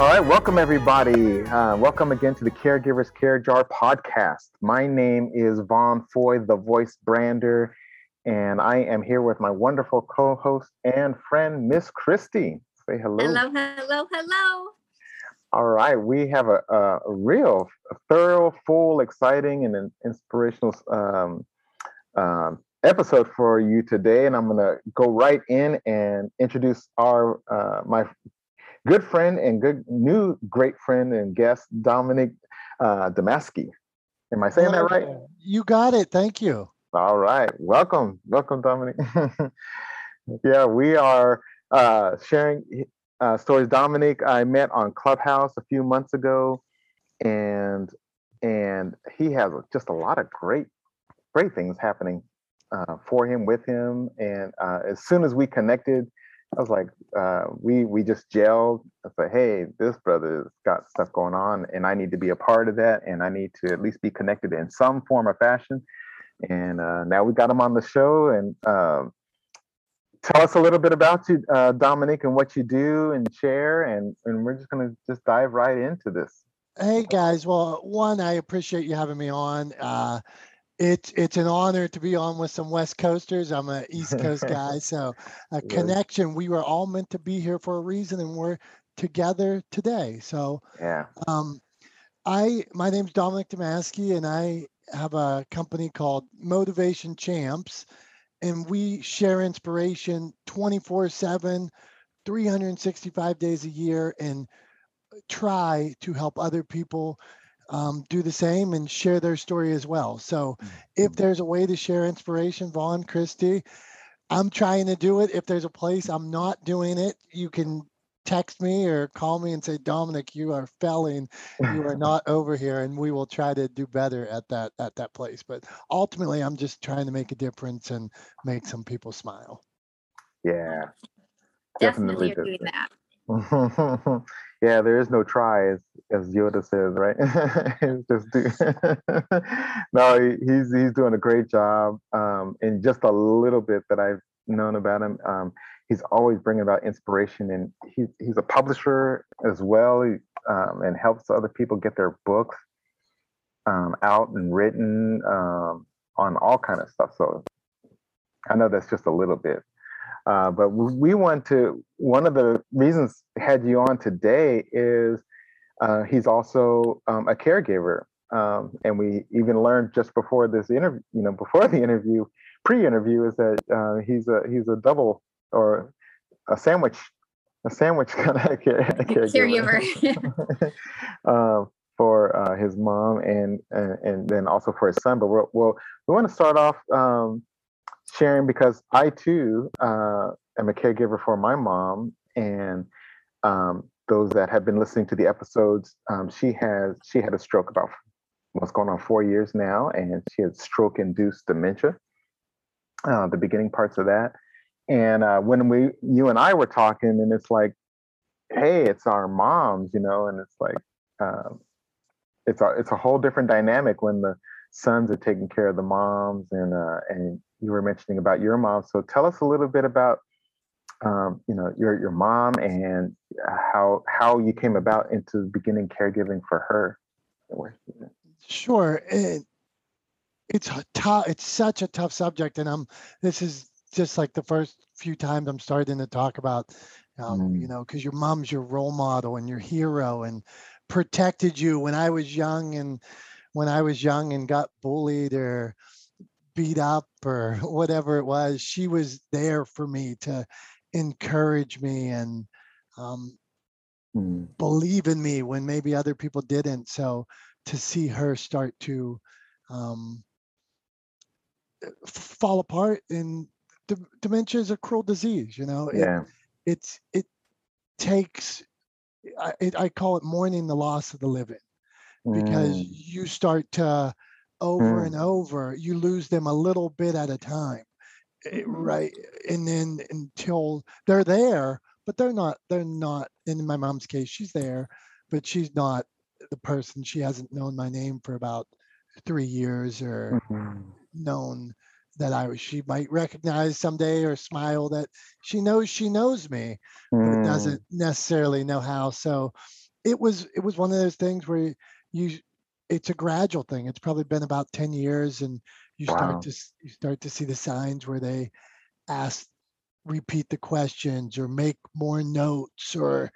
All right, welcome everybody. Uh, welcome again to the Caregivers Care Jar podcast. My name is Vaughn Foy, the voice brander, and I am here with my wonderful co-host and friend, Miss Christy. Say hello. Hello, hello, hello. All right, we have a, a real a thorough, full, exciting, and an inspirational um, um, episode for you today, and I'm going to go right in and introduce our uh, my good friend and good new great friend and guest, Dominic uh, Damaski. Am I saying that right? You got it. Thank you. All right. Welcome. Welcome, Dominic. yeah, we are uh, sharing uh, stories. Dominic, I met on Clubhouse a few months ago, and and he has just a lot of great, great things happening uh, for him, with him. And uh, as soon as we connected, I was like, uh, we we just gelled. I said, hey, this brother's got stuff going on, and I need to be a part of that, and I need to at least be connected in some form or fashion. And uh, now we got him on the show, and um, tell us a little bit about you, uh, Dominic, and what you do, and share, and and we're just gonna just dive right into this. Hey guys, well, one, I appreciate you having me on. It's it's an honor to be on with some West Coasters. I'm an East Coast guy, so a connection. We were all meant to be here for a reason, and we're together today. So yeah, um, I my name's Dominic Damaski, and I have a company called Motivation Champs, and we share inspiration 24 7, 365 days a year, and try to help other people um, do the same and share their story as well. So if Mm-hmm. there's a way to share inspiration, Vaughn, Christy, I'm trying to do it. If there's a place I'm not doing it, you can text me or call me and say, Dominic, you are failing. You are not over here, and we will try to do better at that at that place. But ultimately, I'm just trying to make a difference and make some people smile. yeah, Definitely, Definitely are doing that. yeah, there is no try, as, as Yoda says, right? Just do. no, he- he's he's doing a great job. Um, and just a little bit that I've known about him, um, he's always bringing about inspiration, and he's he's a publisher as well, um, and helps other people get their books um, out and written um, on all kind of stuff. So I know that's just a little bit. Uh, but we we want to, one of the reasons had you on today is uh, he's also um, a caregiver. Um, and we even learned just before this interview, you know, before the interview, pre-interview is that uh, he's a, he's a double or a sandwich, a sandwich kind of care, caregiver. Caregiver. um, for uh, his mom and, and and then also for his son. But we'll, we'll we want to start off um, sharing because I too uh, am a caregiver for my mom, and um, those that have been listening to the episodes, um, she has she had a stroke about what's going on four years now, and she had stroke-induced dementia. Uh, the beginning parts of that, and uh, when we you and I were talking, and it's like, hey, it's our moms, you know, and it's like. Um, it's a it's a whole different dynamic when the sons are taking care of the moms and uh, and you were mentioning about your mom so tell us a little bit about um, you know your your mom and how how you came about into beginning caregiving for her Sure. It, it's tough. It's such a tough subject, and I'm. This is just like the first few times I'm starting to talk about, um, you Mm. know, because your mom's your role model and your hero, and protected you when I was young, and when I was young and got bullied or beat up or whatever it was, she was there for me to encourage me and um, Mm. believe in me when maybe other people didn't. So to see her start to um, fall apart and d- dementia is a cruel disease, you know, it, yeah it's, it takes, I, it, I call it mourning the loss of the living because Mm. you start to over Mm. and over, you lose them a little bit at a time. eh, Right. And then until they're there, but they're not, they're not, in my mom's case, she's there, but she's not the person. She hasn't known my name for about three years or Mhm. known that I was, she might recognize someday or smile that she knows she knows me, but Mm. doesn't necessarily know how. So it was it was one of those things where you it's a gradual thing. It's probably been about 10 years and you Wow. start to you start to see the signs where they ask repeat the questions or make more notes or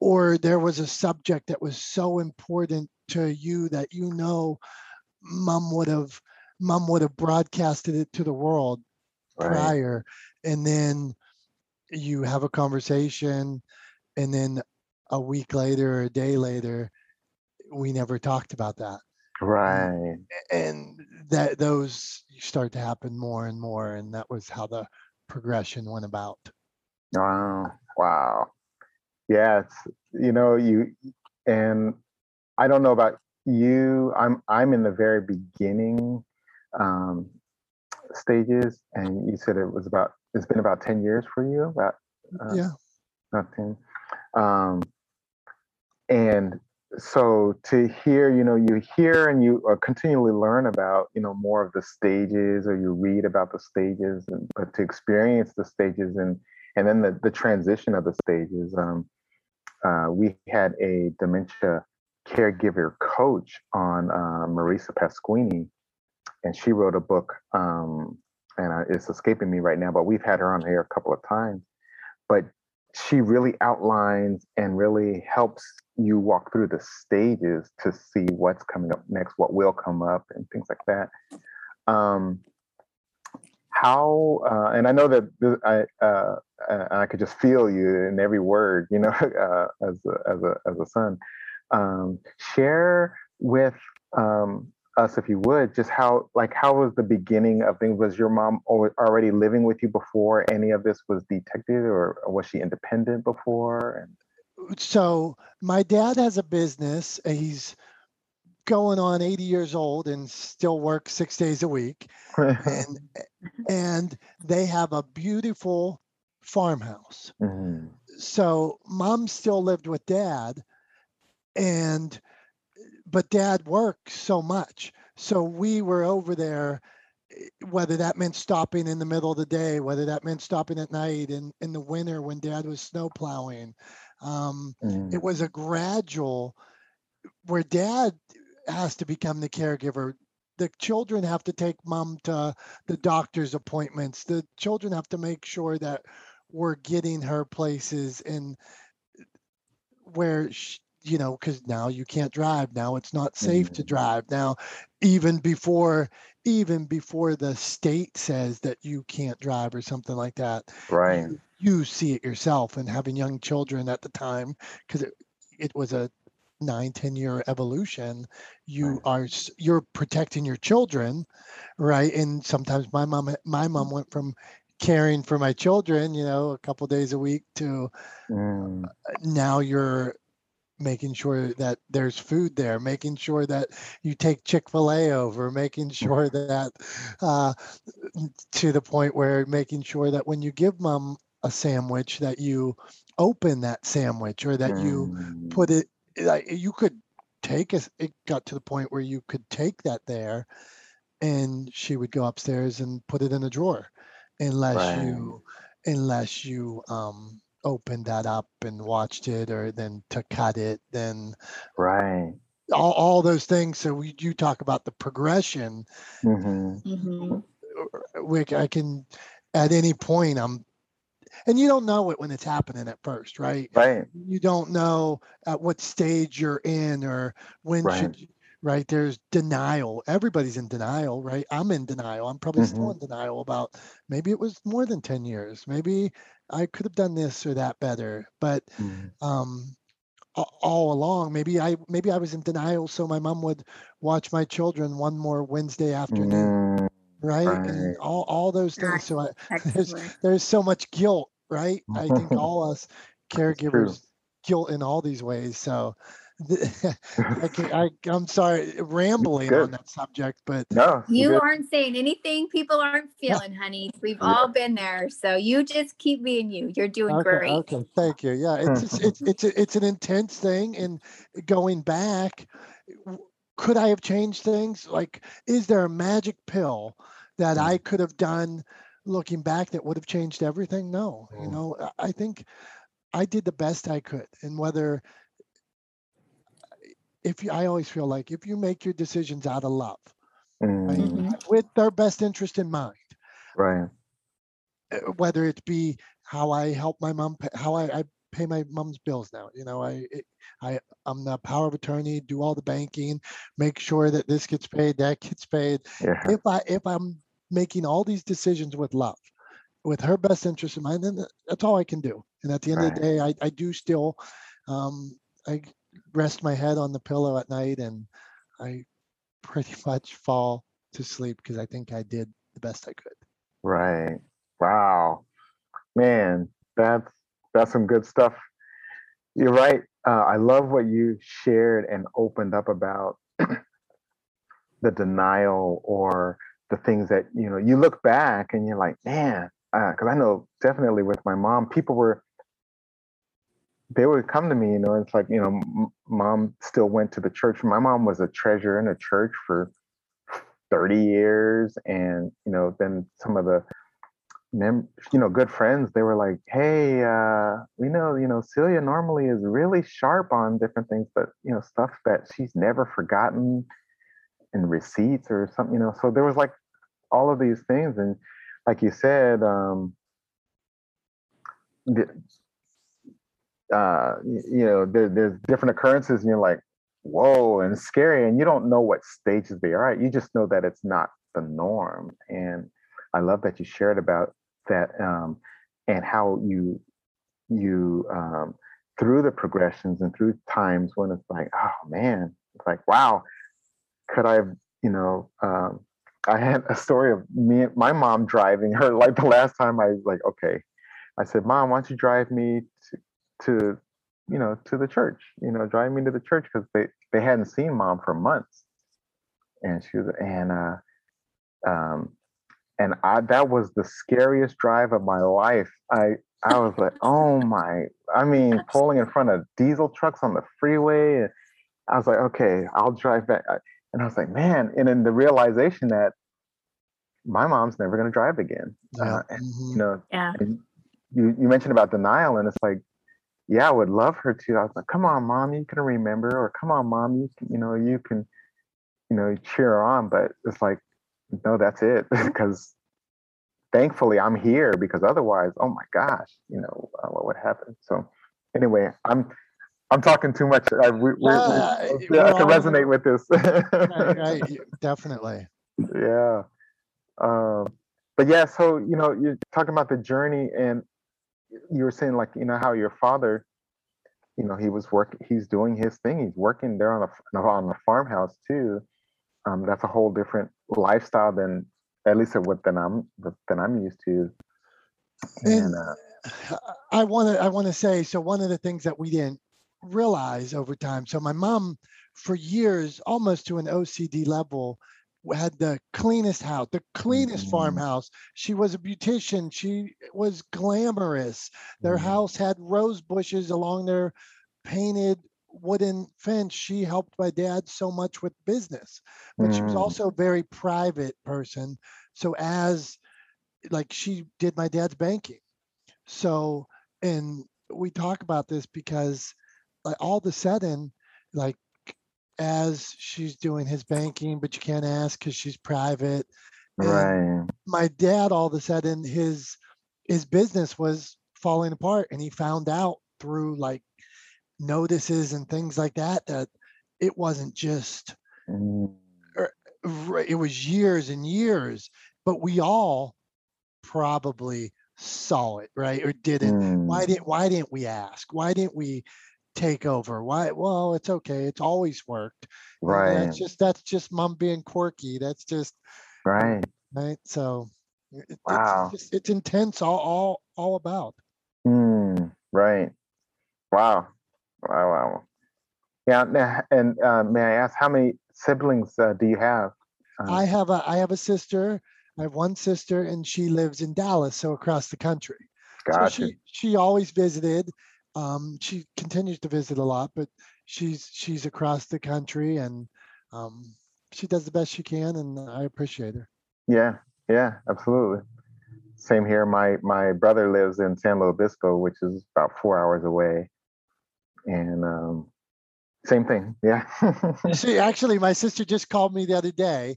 or there was a subject that was so important to you that you know mom would have mom would have broadcasted it to the world Right. prior and then you have a conversation and then a week later or a day later we never talked about that Right. and that those start to happen more and more and that was how the progression went about Wow. Wow. Yeah, it's you know, you and I don't know about you. I'm I'm in the very beginning um stages and you said it was about it's been about 10 years for you, about uh, yeah not 10. Um and so to hear, you know, you hear and you uh, continually learn about, you know, more of the stages or you read about the stages and but to experience the stages and and then the, the transition of the stages. Um, uh, we had a dementia caregiver coach on uh, Marisa Pasquini, and she wrote a book, um, and uh, it's escaping me right now, but we've had her on here a couple of times. But she really outlines and really helps you walk through the stages to see what's coming up next, what will come up, and things like that. Um, how uh, and I know that I uh, I could just feel you in every word, you know, uh, as a, as a as a son. Um, share with um, us, if you would, just how like how was the beginning of things? Was your mom already living with you before any of this was detected, or, was she independent before? So my dad has a business he's going on 80 years old and still works six days a week. And, and they have a beautiful farmhouse. Mhm. so mom still lived with dad and but dad worked so much. So we were over there whether that meant stopping in the middle of the day whether that meant stopping at night in in the winter when dad was snow plowing um, Mhm. it was a gradual where dad has to become the caregiver the children have to take mom to the doctor's appointments the children have to make sure that we're getting her places and where sh you know because now you can't drive now it's not safe to Mhm. drive now even before even before the state says that you can't drive or something like that Right. you, you see it yourself and having young children at the time because it, it was a nine ten year evolution you are you're protecting your children right? And sometimes my mom my mom went from caring for my children you know a couple days a week to Mm. now you're making sure that there's food there, making sure that you take Chick fil A over, making sure that uh, to the point where making sure that when you give mom a sandwich, that you open that sandwich or that you Mm. put it, like you could take it it got to the point where you could take that there and she would go upstairs and put it in a drawer unless Right. you unless you um opened that up and watched it or then to cut it then Right. all, all those things so we, you talk about the progression hmm Mhm. which i can at any point i'm and you don't know it when it's happening at first right? Right. you don't know at what stage you're in or when Right. should you, right? There's denial. Everybody's in denial right? I'm in denial. I'm probably still in denial about maybe it was more than 10 years. Maybe i could have done this or that better. But Mm. um all along maybe i maybe i was in denial so my mom would watch my children one more wednesday afternoon. Mm. Right right. and all all those things so I, there's there's so much guilt right i think all us caregivers guilt in all these ways so I, can, I i'm sorry rambling on that subject but No. You good. aren't saying anything people aren't feeling, honey. We've Yeah. all been there. So you just keep being you. You're doing okay great. okay thank you yeah it's just, it's it's a, it's an intense thing and going back w- could i have changed things like is there a magic pill that i Mm. could have done looking back that would have changed everything no you Mm. know I- think i did the best i could and whether if you, I always feel like if you make your decisions out of love, right, Mm, with their best interest in mind, right. uh, whether it be how I help my mom, how I, I pay my mom's bills now. You know, I, it- I, I'm the power of attorney, do all the banking, make sure that this gets paid, that gets paid. Yeah. If I, if I'm making all these decisions with love, with her best interest in mind, then that's all I can do. And at the end of the day, I, I do still, um, I rest my head on the pillow at night and I pretty much fall to sleep because I think I did the best I could. Right. Wow. Man, that's that's some good stuff. You're right. Uh, I love what you shared and opened up about the denial or the things that you know you look back and you're like, man, because I know definitely with my mom, people were they would come to me, you know, it's like, you know, m- mom still went to the church. My mom was a treasurer in a church for 30 years. And, you know, then some of the mem- you know, good friends, they were like, hey, uh, we know, you know, Celia normally is really sharp on different things, but you know, stuff that she's never forgotten in receipts or something, you know. So there was like all of these things. And like you said, um, the, uh, you know, there, there's different occurrences, and you're like, whoa, and scary, and you don't know what stages they are at. You just know that it's not the norm. And I love that you shared about that um, and how you you um, through the progressions and through times when it's like, oh man, it's like, wow, could I have, you know, um, I had a story of me, and my mom driving her. Like the last time, I was like, okay, I said, Mom, why don't you drive me to, to you know, to the church? You know, drive me to the church because they they hadn't seen Mom for months, and she was and uh, um, and I that was the scariest drive of my life. I I was like, oh my! I mean, pulling in front of diesel trucks on the freeway. And I was like, okay, I'll drive back. And I was like, man, and then the realization that my mom's never going to drive again. Uh, and, you know, Yeah. and you you mentioned about denial, and it's like, yeah, I would love her to. I was like, come on, mom, you can remember, or come on, mom, you can, you know, you can, you know, cheer her on. But it's like, no, that's it, because thankfully I'm here because otherwise, oh my gosh, you know, uh, what would happen? So anyway, I'm I'm talking too much. I, we, we, we- Uh, yeah, I we're can resonate with this. Right, y- definitely. yeah. Um, but yeah, so you know, you're talking about the journey, and you were saying like, you know, how your father, you know, he was working, he's doing his thing, he's working there on a on the farmhouse too. Um, that's a whole different lifestyle than at least what than I'm than I'm used to. And And uh, I want to I want to say so one of the things that we didn't realize over time. So my mom for years almost to an OCD level had the cleanest house, the cleanest Mhm. farmhouse. She was a beautician. She was glamorous. Their Mm. house had rose bushes along their painted wooden fence. She helped my dad so much with business, but she was Mm. also a very private person. So as like she did my dad's banking. So, and we talk about this because like all of a sudden, like as she's doing his banking, but you can't ask because she's private. and right, My dad, all of a sudden, his his business was falling apart, and he found out through like notices and things like that that it wasn't just mm. it was years and years, but we all probably saw it, right? Or didn't. Why Mm. didn't why didn't we ask? Why didn't we take over? Why well, it's okay. It's always worked. Right, That's just that's just mom being quirky. That's just right. right. So it- it's Wow. just, it's intense all all all about. Mm, right. Wow. Wow. Wow. Yeah. And uh, may I ask, how many siblings uh, do you have? Um, I have a I have a sister. I have one sister and she lives in Dallas, so across the country. So gotcha. she she always visited. Um, she continues to visit a lot, but she's she's across the country and um, she does the best she can, and I appreciate her. Yeah. Yeah. Absolutely. Same here. My my brother lives in San Luis Obispo, which is about four hours away, and um, Same thing. Yeah. See, actually, my sister just called me the other day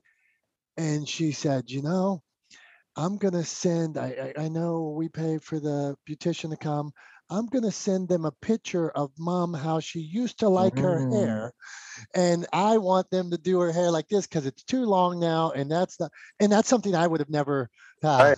and she said, you know, I'm going to send, I, I, I know we pay for the beautician to come. I'm going to send them a picture of mom, how she used to like her Mm. hair. And I want them to do her hair like this because it's too long now. And that's not, and that's something I would have never, uh, Right.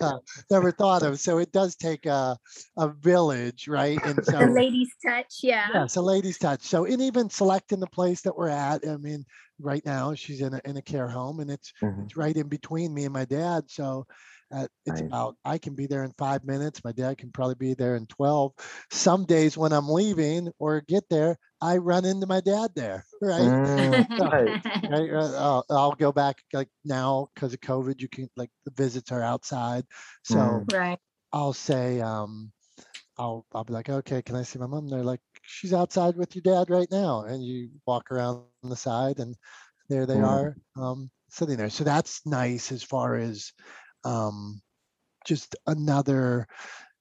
never thought of. So it does take a, a village, right? And so. The ladies touch, yeah. Yeah, it's a ladies touch. So, and even selecting the place that we're at. I mean, right now she's in a in a care home, and it's Mhm. it's right in between me and my dad. So, uh, it's Nice. about I can be there in five minutes. My dad can probably be there in twelve. Some days when I'm leaving or get there, I run into my dad there. Right. Mm, right. Right, uh, I'll, I'll go back like now because of COVID. You can like the visits are outside, so Mm. right. I'll say, um, I'll, I'll be like, okay, can I see my mom? They're like, she's outside with your dad right now. And you walk around the side and there they Mm. are, um, sitting there. So that's nice as far as, um, just another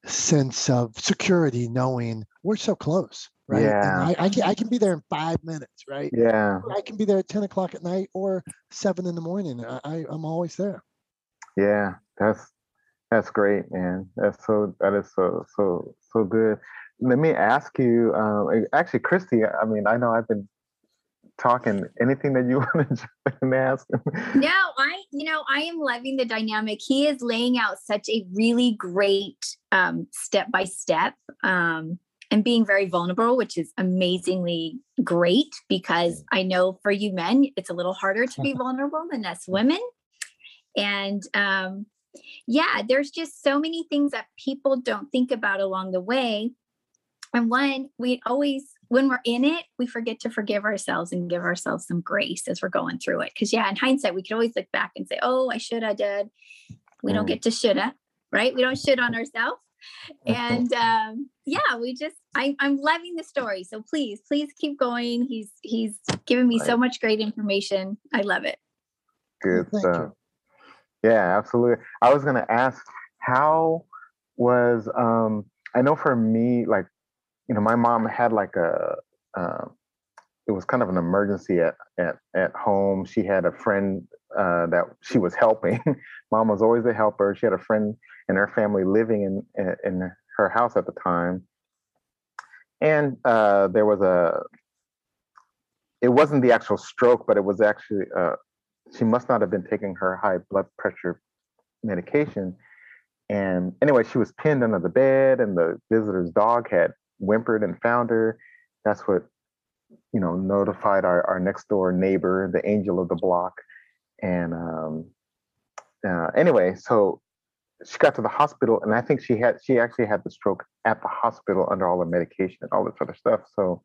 sense of security, knowing we're so close, right? And Yeah. I, I can, I can be there in five minutes, right? Yeah. I can be there at ten o'clock at night or seven in the morning. I, I, I'm always there. Yeah. That's that's great, man. That's so that is so so so good. Let me ask you, um, actually, Christy. I mean, I know I've been talking. Anything that you want to jump in and ask? No, I, you know, I am loving the dynamic. He is laying out such a really great um, step by step um, and being very vulnerable, which is amazingly great because I know for you men, it's a little harder to be vulnerable than us women. And um, yeah, there's just so many things that people don't think about along the way. And one, we always, when we're in it, we forget to forgive ourselves and give ourselves some grace as we're going through it. Because, yeah, in hindsight, we could always look back and say, oh, I should have did. We don't Mm. get to shoulda, right? We don't should on ourselves. And um, yeah, we just, I, I'm loving the story. So please, please keep going. He's, he's giving me so much great information. I love it. Good thank you. stuff. Yeah, absolutely. I was gonna ask, how was um I know for me, like, you know, my mom had like a uh, it was kind of an emergency at at at home. She had a friend uh, that she was helping. mom was always a helper. She had a friend and her family living in in, in her house at the time, and uh, there was a. It wasn't the actual stroke, but it was actually uh, she must not have been taking her high blood pressure medication. And anyway, she was pinned under the bed, and the visitor's dog had whimpered and found her. That's what, you know, notified our, our next door neighbor, the angel of the block. And um, uh, anyway, so she got to the hospital, and I think she had she actually had the stroke at the hospital under all the medication and all this other stuff. So,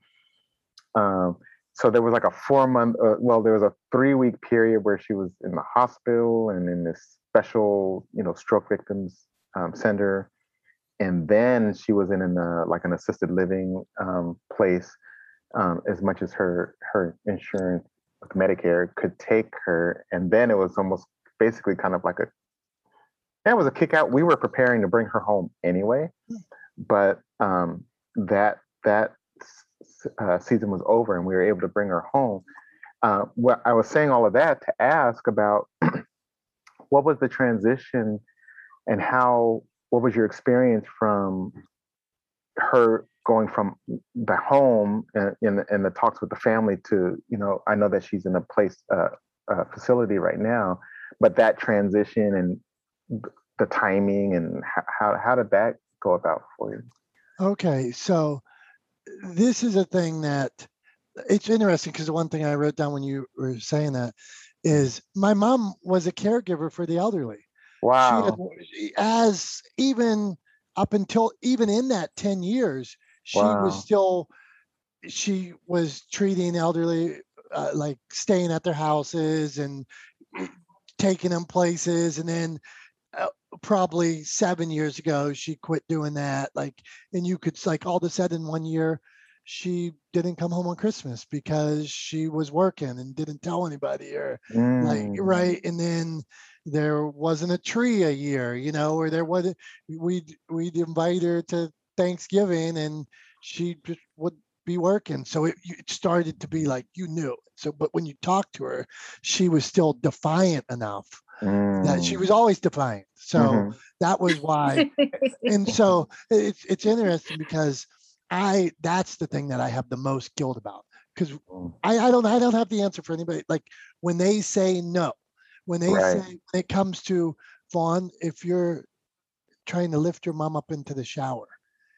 um, so there was like a four month uh, well there was a three week period where she was in the hospital and in this special you know stroke victims um, center and then she was in an uh, like an assisted living um, place um, as much as her her insurance with medicare could take her. And then it was almost basically kind of like a that was a kick out. We were preparing to bring her home anyway. But um, that that uh, season was over and we were able to bring her home. Uh, what I was saying all of that to ask about what was the transition and how what was your experience from her going from the home and the- the talks with the family to you know I know that she's in a place uh, facility right now, but that transition and the timing and how how did that go about for you? Okay, so this is a thing that it's interesting because the one thing I wrote down when you were saying that is my mom was a caregiver for the elderly. She Wow. had, as even up until even in that 10 years, she Wow. was still she was treating elderly uh, like staying at their houses and taking them places and then uh, probably seven years ago she quit doing that like and you could like all of a sudden one year she didn't come home on christmas because she was working and didn't tell anybody or like Mm. right and then there wasn't a tree a year you know or there wasn't we'd we'd invite her to thanksgiving and she just would be working. So it, it started to be like you knew. So, but when you talked to her, she was still defiant enough mm. that she mm. was always defiant. So mm-hmm. that was why. and so it's it's interesting because I that's the thing that I have the most guilt about because mm. I, I don't I don't have the answer for anybody. Like when they say no, when they right. say when it comes to Vaughn, if you're trying to lift your mom up into the shower,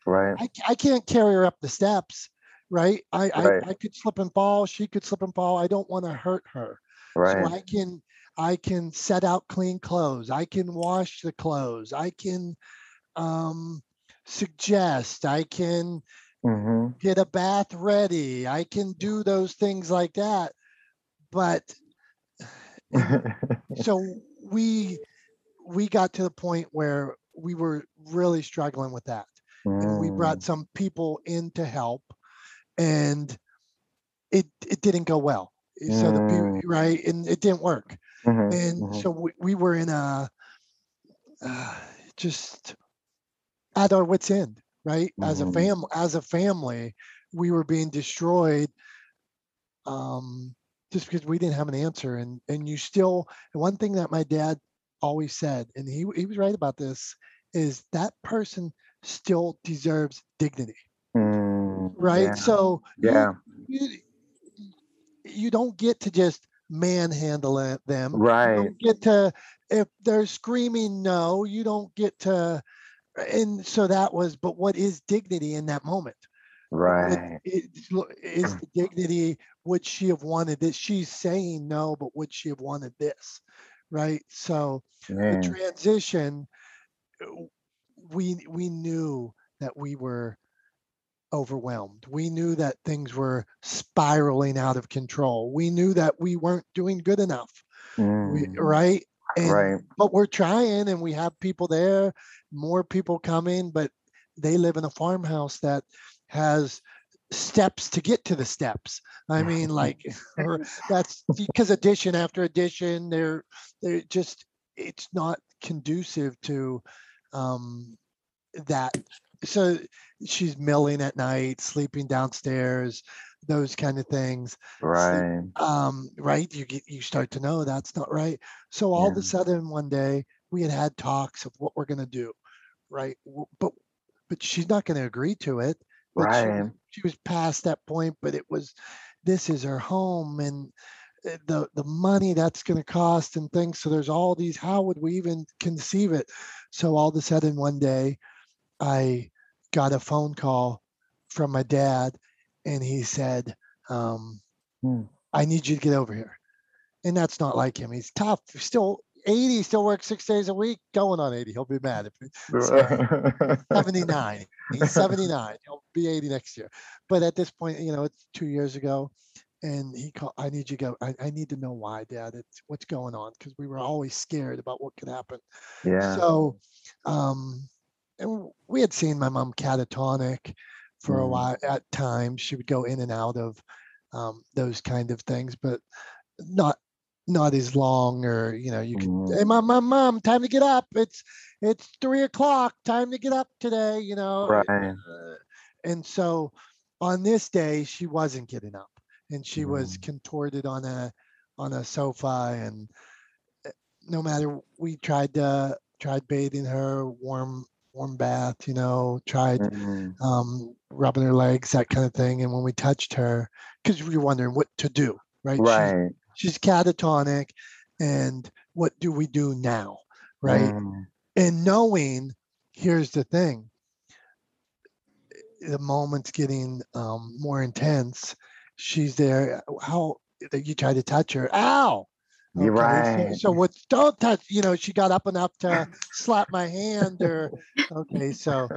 right? I, I can't carry her up the steps, right? I, right. I I could slip and fall. She could slip and fall. I don't want to hurt her, right? So I can I can set out clean clothes. I can wash the clothes. I can um, suggest. I can mm-hmm. get a bath ready. I can do those things like that. But so we we got to the point where we were really struggling with that. Mm. And we brought mm. some people in to help and it it didn't go well. So the people mm. right and it didn't work. Mm-hmm. And mm-hmm. so we, we were in a uh, just at our wits end right mm-hmm. as a mm-hmm. family as a family we were being destroyed um just because we didn't have an answer and and you still one thing that my dad always said and he he was right about this is that person still deserves dignity mm, right yeah. so yeah you, you, you don't get to just manhandle them right you don't get to if they're screaming no you don't get to and so that was but what is dignity in that moment? Right. it, it, is the dignity would she have wanted this? She's saying no but would she have wanted this right? So the transition we we knew that we were overwhelmed. We knew that things were spiraling out of control. We knew that we weren't doing good enough. Mm. we, right and, right. But we're trying and we have people there, more people coming, but they live in a farmhouse that has steps to get to the steps. I mean, like that's because addition after addition, they're they're just it's not conducive to um that so she's milling at night, sleeping downstairs those kind of things. Right. So, um, right. You get, you start to know that's not right. So all yeah. of a sudden one day we had had talks of what we're going to do. Right. But, but she's not going to agree to it. right. She, she was past that point, but it was, this is her home and eh, the the money that's going to cost and things so there's all these how would we even conceive it so all of a sudden one day i got a phone call from my dad and he said, um, hmm. "I need you to get over here." And that's not like him. He's tough. He's still 80, still works six days a week. Going on 80. He'll be mad if it's 79. He's 79. He'll be 80 next year. But at this point, you know, it's two years ago. And he called, I need you to go. I, I need to know why, Dad. It's what's going on. Because we were always scared about what could happen. Yeah. So um and we had seen my mom catatonic for a mm. while at times she would go in and out of um, those kind of things but not not as long or you know you can mm. hey mom mom mom time to get up it's it's three o'clock time to get up today you know right. Uh, and so on this day she wasn't getting up and she mm. was contorted on a on a sofa and eh, no matter we tried to tried bathing her warm warm bath, you know, tried mm-hmm. um, rubbing her legs, that kind of thing. And when we touched her, because we were wondering what to do, right? Right. She's, she's catatonic, and what do we do now, right? Mm. And knowing, here's the thing: the moment's getting um, more intense. She's there. How that you try to touch her? Ow! Okay, You're right. So, what? Don't touch. You know, she got up enough to slap my hand, or okay. So,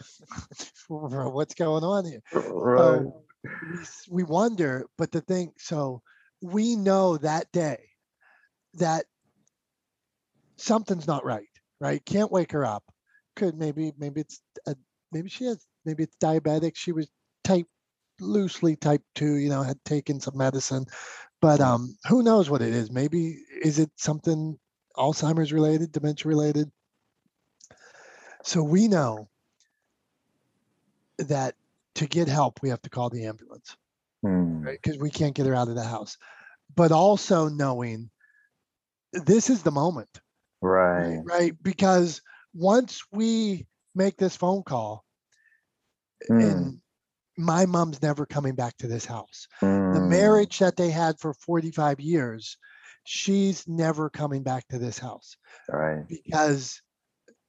what's going on here? Right. We, we wonder, but the thing. So we know that day that something's not right. Right? Can't wake her up. Could maybe maybe it's a, maybe she has maybe it's diabetic. She was type loosely type two. You know, had taken some medicine but um, who knows what it is? Maybe is it something Alzheimer's related, dementia related? So we know that to get help, we have to call the ambulance. Hmm. right? Because we can't get her out of the house. But also knowing this is the moment, Right. right? Because once we make this phone call, Mm. and my mom's never coming back to this house. The Mm. marriage that they had for 45 years, she's never coming back to this house Right. because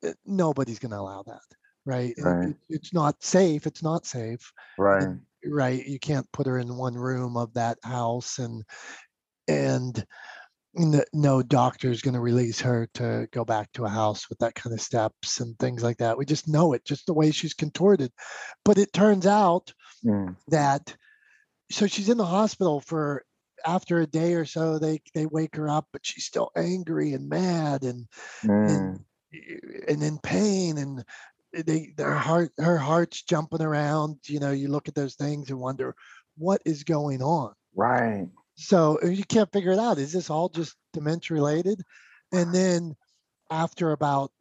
uh, nobody's going to allow that, right? Right. it- it's not safe. It's not safe. Right. and- right you can't put her in one room of that house and and no doctor is going to release her to go back to a house with that kind of steps and things like that we just know it just the way she's contorted but it turns out Mm. that so she's in the hospital for after a day or so they they wake her up but she's still angry and mad and Mm. and in pain and they their heart her heart's jumping around you know you look at those things and wonder what is going on Right. So you can't figure it out is this all just dementia related? And uh-huh. then after about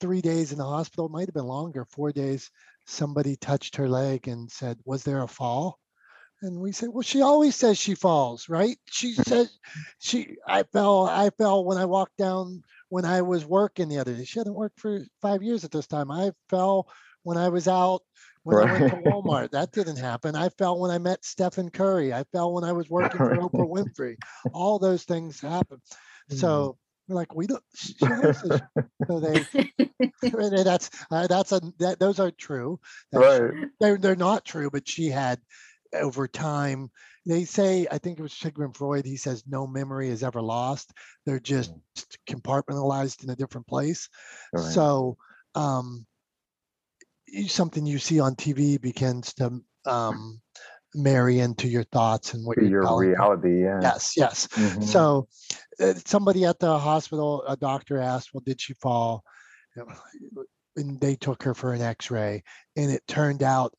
three days in the hospital it might have been longer four days somebody touched her leg and said was there a fall? And we said well she always says she falls right? She mm-hmm. said she i fell i fell when i walked down when i was working the other day. She hadn't worked for five years at this time. I fell when i was out when i went to walmart that didn't happen i fell when i met stephen curry i fell when i was working for oprah winfrey all those things happen Mm. so we're like we don't she she always says so they that's uh, that's a that those are true That's- Right. they're they're not true, but she had over time. They say, I think it was Sigmund Freud. He says no memory is ever lost. They're just compartmentalized in a different place. Right. So, um, something you see on TV begins to um, marry into your thoughts and what Be you're your telling them. reality. Yeah. Yes, yes. Mhm. So, uh, somebody at the hospital, a doctor asked, "Well, did she fall?" And they took her for an X-ray, and it turned out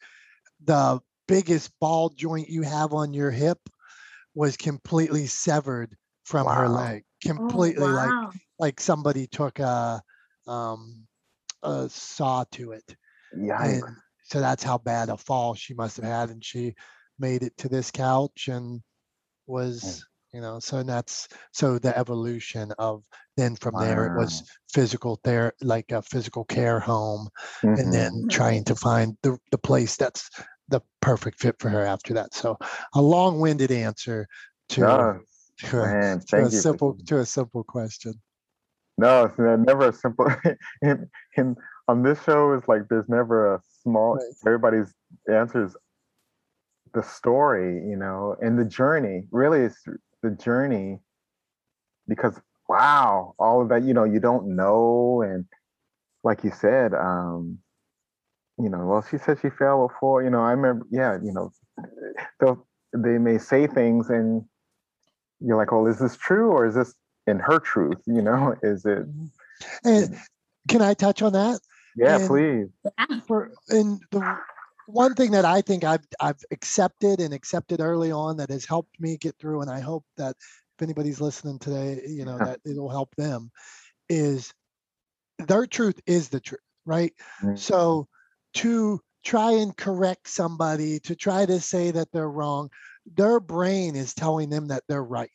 the biggest ball joint you have on your hip was completely severed from her Wow. leg. Oh, Completely, like like somebody took a um, a saw to it, Yikes. and so that's how bad a fall she must have had, and she made it to this couch and was you know so that's so the evolution of then from there it was physical there like a physical care home Mhm. and then trying to find the, the place that's the perfect fit for her after that so a long-winded answer to, No, to, a, to a you. for- simple to a simple question No, it's never a simple. in, in on this show, is like there's never a small. Everybody's answers the story, you know, and the journey. Really, it's the journey because wow, all of that, you know, you don't know, and like you said, um, you know, well, she said she fell before. You know, I remember. Yeah, you know, they'll they may say things, and you're like, oh, is this true or is this in her truth? You know, is it? and can i touch on that Yeah, And- please. For and the one thing that I think I've I've accepted and accepted early on that has helped me get through, and I hope that if anybody's listening today, you know, Yeah. that it'll help them, is their truth is the truth, right? Mm. So to try and correct somebody, to try to say that they're wrong, their brain is telling them that they're right.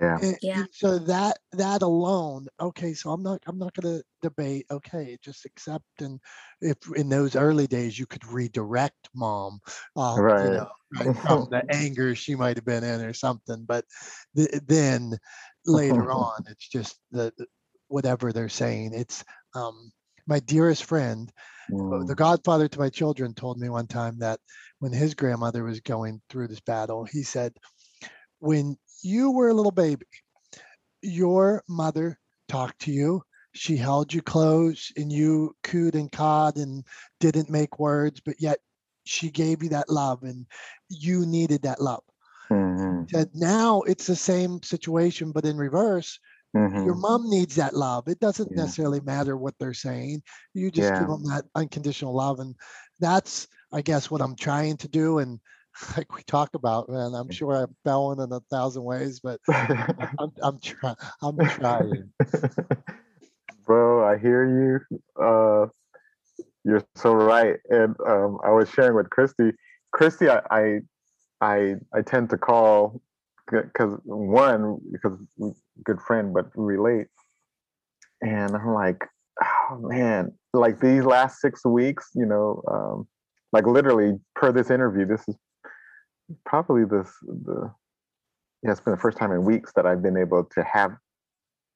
Yeah. And- Yeah. and so that that alone okay so i'm not i'm not going to debate okay just accept and if in those early days you could redirect mom uh, you Right. know, right from the anger she might have been in or something but th- then later on it's just the the- whatever they're saying it's um my dearest friend uh, the Mm, godfather to my children told me one time that when his grandmother was going through this battle, he said, When you were a little baby, your mother talked to you. She held you close and you cooed and cawed and didn't make words, but yet she gave you that love and you needed that love. mhm, said, Now it's the same situation, but in reverse your mhm. mom needs that love. It doesn't Yeah. necessarily matter what they're saying. You just give them that unconditional love. And that's, I guess, what I'm trying to do. And like we talk about, man, I'm sure I'm failing in a thousand ways, but I'm, I'm trying, I'm trying. Bro, I hear you. Uh, you're so right. And um, I was sharing with Christy, Christy, I, I, I, I tend to call because one because good friend, but relate. And I'm like, oh man, like these last six weeks, you know, um, like literally per this interview, this is probably this the yeah, it's been the first time in weeks that I've been able to have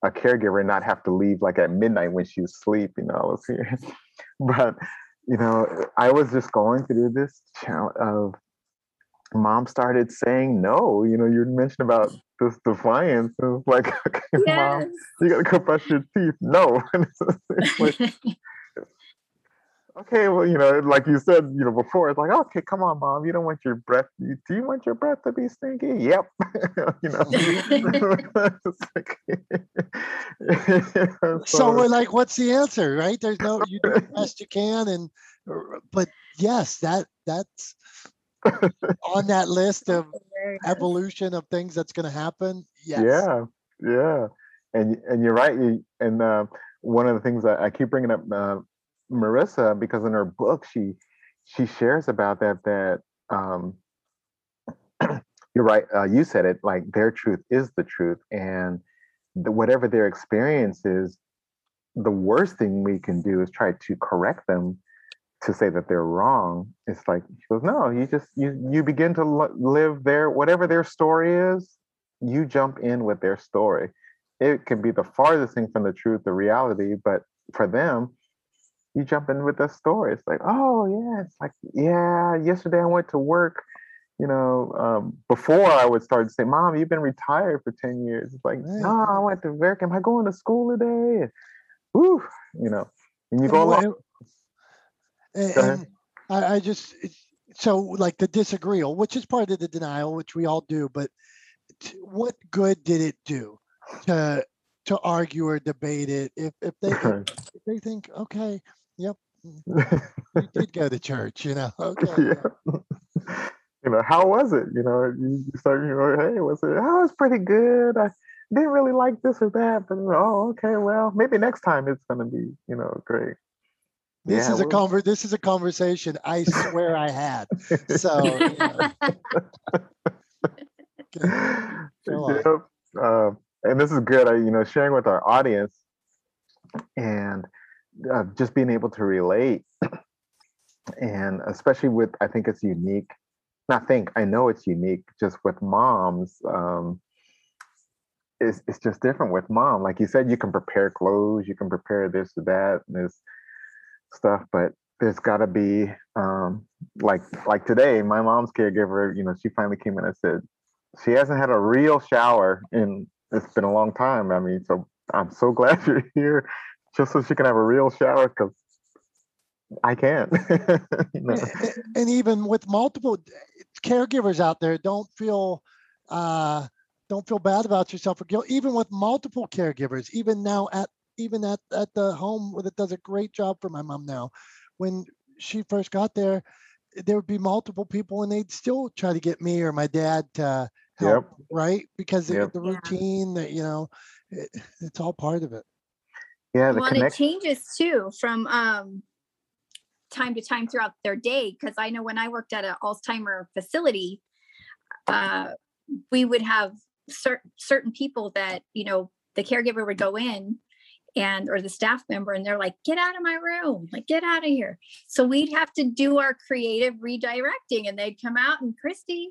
a caregiver and not have to leave like at midnight when she's asleep, you know, I was here. but you know, I was just going through this challenge of mom started saying no. You know, you mentioned about this defiance. It's like, okay, yes. mom, you gotta go brush your teeth. No. like, okay, well, you know, like you said, you know, before, it's like, okay, come on, mom, you don't want your breath. You, do you want your breath to be stinky? Yep. you know. so, so, we're like, what's the answer, right? There's no, you do the best you can, and but yes, that that's on that list of evolution of things that's going to happen. Yes. Yeah, yeah, and and you're right. And uh, one of the things I, I keep bringing up uh, Marissa because in her book she she shares about that that um, you're right. Uh, you said it like their truth is the truth, and the, whatever their experience is, the worst thing we can do is try to correct them to say that they're wrong it's like she goes no you just you you begin to live their whatever their story is you jump in with their story it can be the farthest thing from the truth the reality but for them you jump in with the story it's like oh yeah it's like yeah yesterday i went to work you know um, before i would start to say mom you've been retired for 10 years it's like no i went to work. Am i going to school today? Woo, you know and you go along and, I, I, just so like the disagreeable, which is part of the denial, which we all do. But what good did it do to to argue or debate it if if they if they think okay, yep, mm, you did go to church, you know, okay. Yeah. You know, how was it? You know, you start, you know, hey, was it? Oh, was pretty good. I didn't really like this or that, but oh, okay, well, maybe next time it's gonna be, you know, great. This yeah, is a conver- This is a conversation I swear I had. So. yep. Uh, and this is good. I, you know, sharing with our audience, and uh, just being able to relate, and especially with, I think it's unique. Not think I know it's unique. Just with moms, um, it's it's just different with mom. Like you said, you can prepare clothes, you can prepare this or that, and there's stuff, but there's got to be um, like like today, my mom's caregiver. You know, she finally came in and said she hasn't had a real shower in it's been a long time. I mean, so I'm so glad you're here, just so she can have a real shower because I can't. you know? And even with multiple caregivers out there, don't feel uh, don't feel bad about yourself or guilt. Even with multiple caregivers, even now at even at, at the home that does a great job for my mom now. When she first got there, there would be multiple people and they'd still try to get me or my dad to help, yep. right? Because yep. the routine that, you know, it, it's all part of it. Yeah. The well, connect- it changes too from um, time to time throughout their day. Cause I know when I worked at an Alzheimer facility, uh, we would have certain certain people that, you know, the caregiver would go in and or the staff member and they're like get out of my room like get out of here so we'd have to do our creative redirecting and they'd come out and christy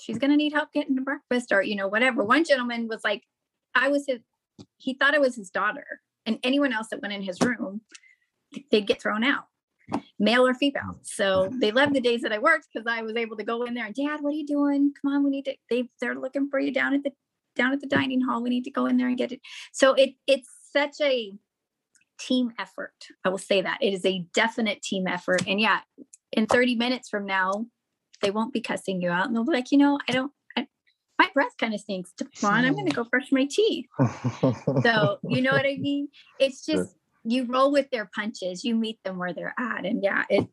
she's going to need help getting to breakfast or you know whatever one gentleman was like i was his he thought it was his daughter and anyone else that went in his room they'd get thrown out male or female. So they loved the days that i worked because i was able to go in there and dad what are you doing? Come on we need to they they're looking for you down at the down at the dining hall. We need to go in there and get it. So it it's such a team effort. I will say that. It is a definite team effort. And yeah, in 30 minutes from now, they won't be cussing you out. And they'll be like, you know, I don't, my breath kind of stinks. Come on, I'm going to go brush my teeth. so, you know what I mean? It's just, you roll with their punches, you meet them where they're at. And yeah, it's,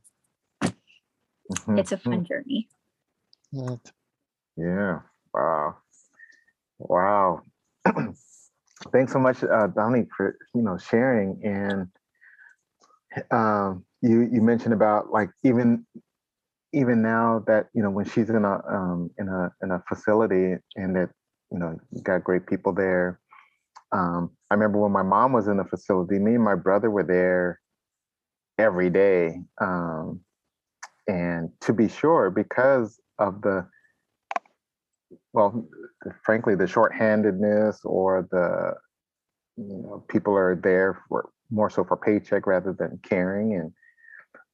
mm-hmm. it's a fun journey. Yeah. Wow. Wow. thanks so much, uh, Dominic, for you know sharing. And um, you you mentioned about like even even now that you know when she's in a um, in a in a facility and that you know got great people there. Um, I remember when my mom was in the facility, me and my brother were there every day. Um, and to be sure, because of the well, frankly, the shorthandedness or the you know people are there for more so for paycheck rather than caring and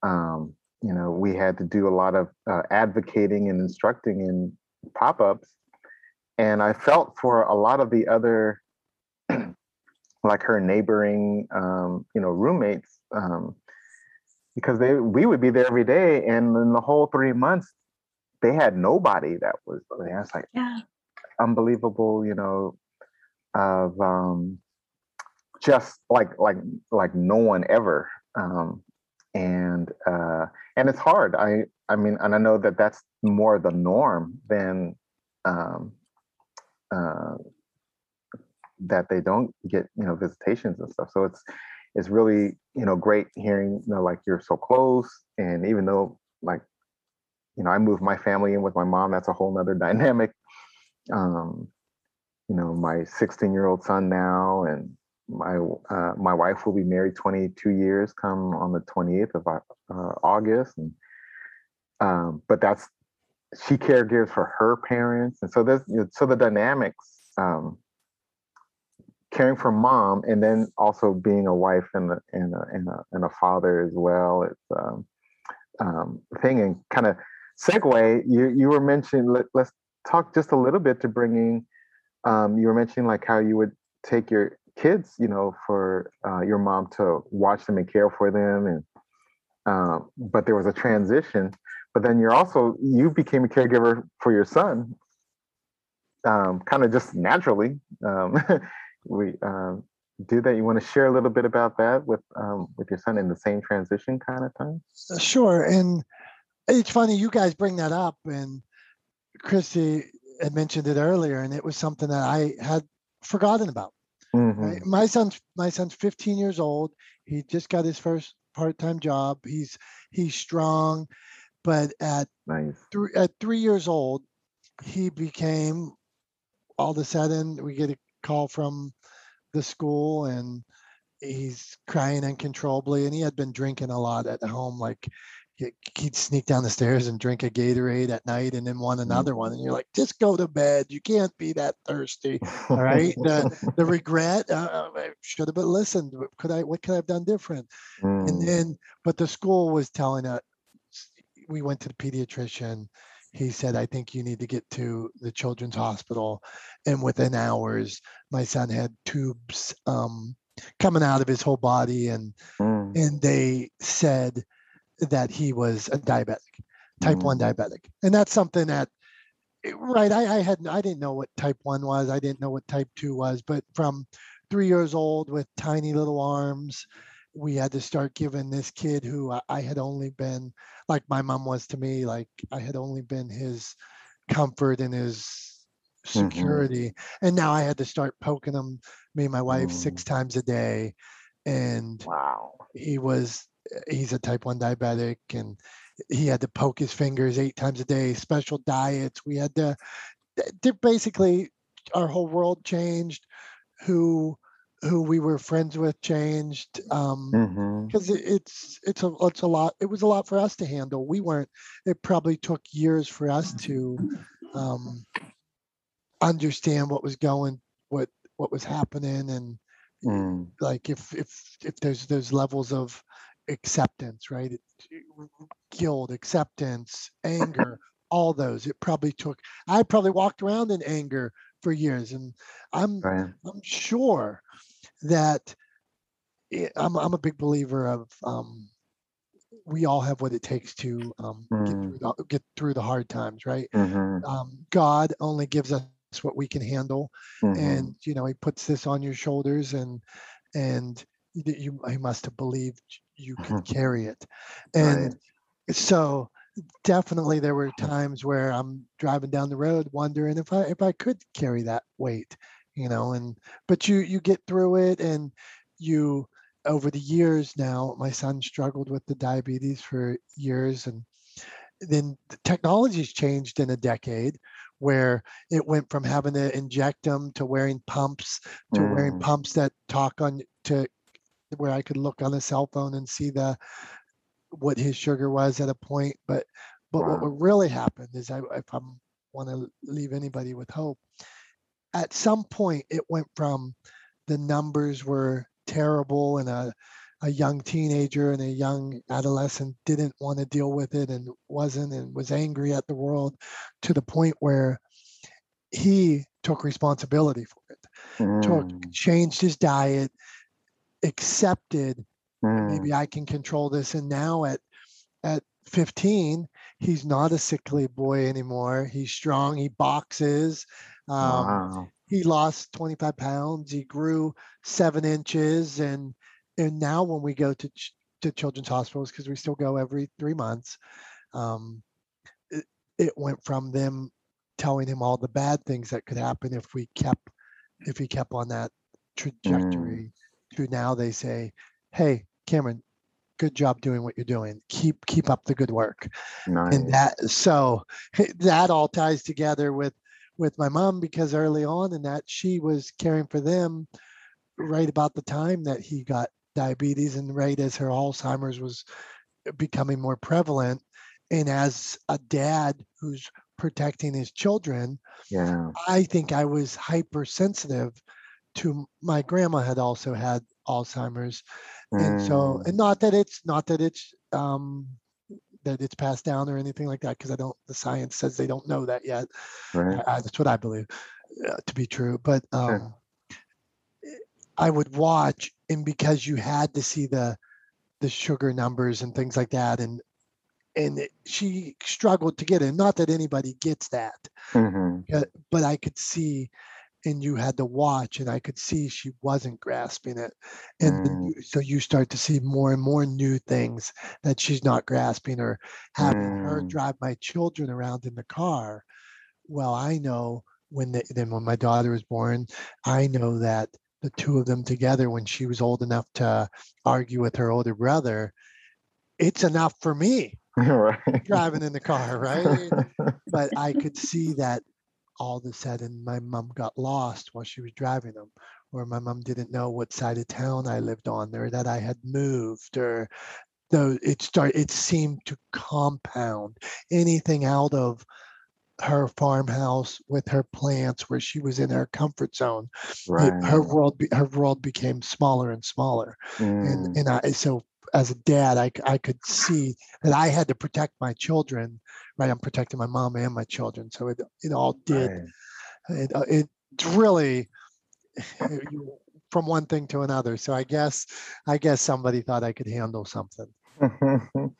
um, you know we had to do a lot of uh, advocating and instructing in pop-ups and i felt for a lot of the other like her neighboring um, you know roommates um, because they we would be there every day and in the whole three months they had nobody that was there it's like Yeah. unbelievable you know of um just like like like no one ever um and uh and it's hard. I i mean and i know that that's more the norm than um uh that they don't get you know visitations and stuff. So it's it's really you know great hearing you know like you're so close. And even though like you know i moved my family in with my mom that's a whole nother dynamic. Um you know my 16 year old son now and my uh, my wife will be married 22 years come on the 28th of uh, august and um but that's she caregivers for her parents and so there's you know, so the dynamics um caring for mom and then also being a wife and a and a, and a, and a father as well it's um, um thing and kind of segue you you were mentioning let, let's talk just a little bit to bringing um you were mentioning like how you would take your kids you know for uh, your mom to watch them and care for them and um but there was a transition but then you're also you became a caregiver for your son um kind of just naturally um we um, do that. You want to share a little bit about that with um, with your son in the same transition kind of time? Sure. And it's funny you guys bring that up, and Christy had mentioned it earlier, and it was something that I had forgotten about. Mhm. Right? My son's my son's 15 years old. He just got his first part-time job. He's he's strong, but at Nice. three at three years old, he became all of a sudden we get a call from the school and he's crying uncontrollably and he had been drinking a lot at home like he'd sneak down the stairs and drink a gatorade at night and then want another one. And you're like just go to bed. You can't be that thirsty. All right? The, the regret uh, I should have been listened could i what could i have done different? And Mm, then but the school was telling us we went to the pediatrician. He said i think you need to get to the children's hospital. And within hours my son had tubes um, coming out of his whole body and mm, and they said that he was a diabetic type 1 Mm. diabetic and that's something that right I, I had i didn't know what type 1 was i didn't know what type 2 was but from three years old with tiny little arms we had to start giving this kid who I, I had only been like my mom was to me like i had only been his comfort and his Mhm. security and now i had to start poking him me and my wife six times a day and wow. he was he's a type 1 diabetic and he had to poke his fingers eight times a day special diets. We had to basically our whole world changed. Who who we were friends with changed um because it, it's it's a it's a lot it was a lot for us to handle. We weren't it probably took years for us to um understand what was going what what was happening and Mm, like if if if there's those levels of acceptance right? Guilt acceptance anger all those. It probably took i probably walked around in anger for years and i'm right. i'm sure that it, I'm, I'm a big believer of um we all have what it takes to um, get, Mm. through the, get through the hard times right? Hmm um, god only gives us what we can handle hmm and you know he puts this on your shoulders and and you he must have believed you could carry it and so definitely there were times where i'm driving down the road wondering if i if i could carry that weight you know and but you you get through it and you over the years now my son struggled with the diabetes for years and then the technology's changed in a decade where it went from having to inject them to wearing pumps to mm. wearing pumps that talk on to where I could look on a cell phone and see the what his sugar was at a point. But but wow. what really happened is I if I'm want to leave anybody with hope, at some point it went from the numbers were terrible and a a young teenager and a young adolescent didn't want to deal with it and wasn't and was angry at the world to the point where he took responsibility for it mm. took changed his diet accepted mm. maybe i can control this and now at at 15 he's not a sickly boy anymore he's strong he boxes um, wow. he lost 25 pounds he grew seven inches and and now when we go to to children's hospitals because we still go every three months um, it, it went from them telling him all the bad things that could happen if we kept if he kept on that trajectory mm. To now they say hey cameron good job doing what you're doing keep keep up the good work nice. and that so that all ties together with with my mom because early on in that she was caring for them right about the time that he got diabetes and right as her Alzheimer's was becoming more prevalent. And as a dad who's protecting his children, yeah. I think I was hypersensitive to my grandma had also had Alzheimer's. Mm. And so, mm. and not that it's not that it's um that it's passed down or anything like that, because I don't the science says they don't know that yet. Right. Uh, that's what I believe uh, to be true. But um sure. I would watch, and because you had to see the the sugar numbers and things like that, and and she struggled to get it. Not that anybody gets that, mm-hmm. but I could see, and you had to watch, and I could see she wasn't grasping it, and mm. so you start to see more and more new things that she's not grasping, or having mm. her drive my children around in the car. Well, I know when the, then when my daughter was born, I know that the two of them together when she was old enough to argue with her older brother, it's enough for me right. driving in the car, right? but I could see that all of a sudden my mom got lost while she was driving them, or my mom didn't know what side of town I lived on, or that I had moved, or though it started, it seemed to compound anything out of her farmhouse with her plants where she was in her comfort zone right. her world her world became smaller and smaller mm. and and I so as a dad I, I could see that I had to protect my children right I'm protecting my mom and my children so it it all did right. it, uh, it really from one thing to another so I guess I guess somebody thought I could handle something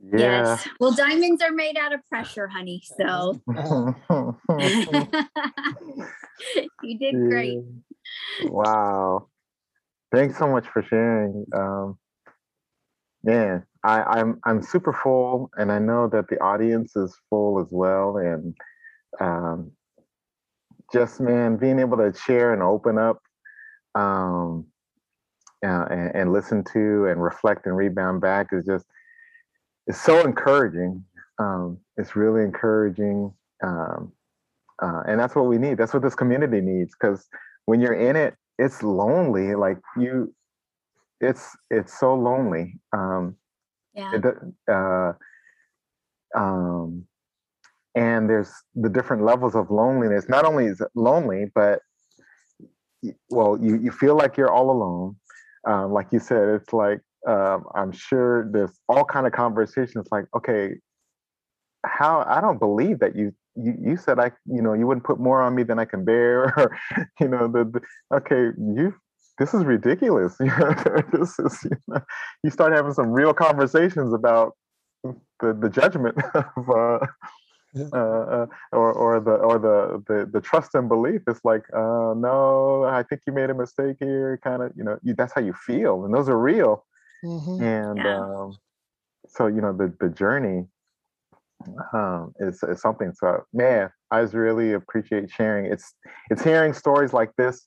Yeah. Yes. Well, diamonds are made out of pressure, honey. So you did great. Wow. Thanks so much for sharing. Um, man, I, I'm I'm super full, and I know that the audience is full as well. And um, just man, being able to share and open up, um, uh, and, and listen to and reflect and rebound back is just it's so encouraging. Um, it's really encouraging. Um, uh, and that's what we need. That's what this community needs. Because when you're in it, it's lonely. Like you, it's it's so lonely. Um, yeah. Uh, um, and there's the different levels of loneliness. Not only is it lonely, but well, you you feel like you're all alone. Um, like you said, it's like um, I'm sure there's all kind of conversations like, okay, how I don't believe that you you you said I you know you wouldn't put more on me than I can bear, or you know the, the okay you this is ridiculous. You know, this is you, know, you start having some real conversations about the the judgment of. Uh, yeah. uh, uh, or or the or the, the the trust and belief. It's like, uh, no, I think you made a mistake here. Kind of, you know, you, that's how you feel, and those are real. Mm-hmm. And yeah. um, so, you know, the, the journey um, is, is something. So, man, I just really appreciate sharing. It's it's hearing stories like this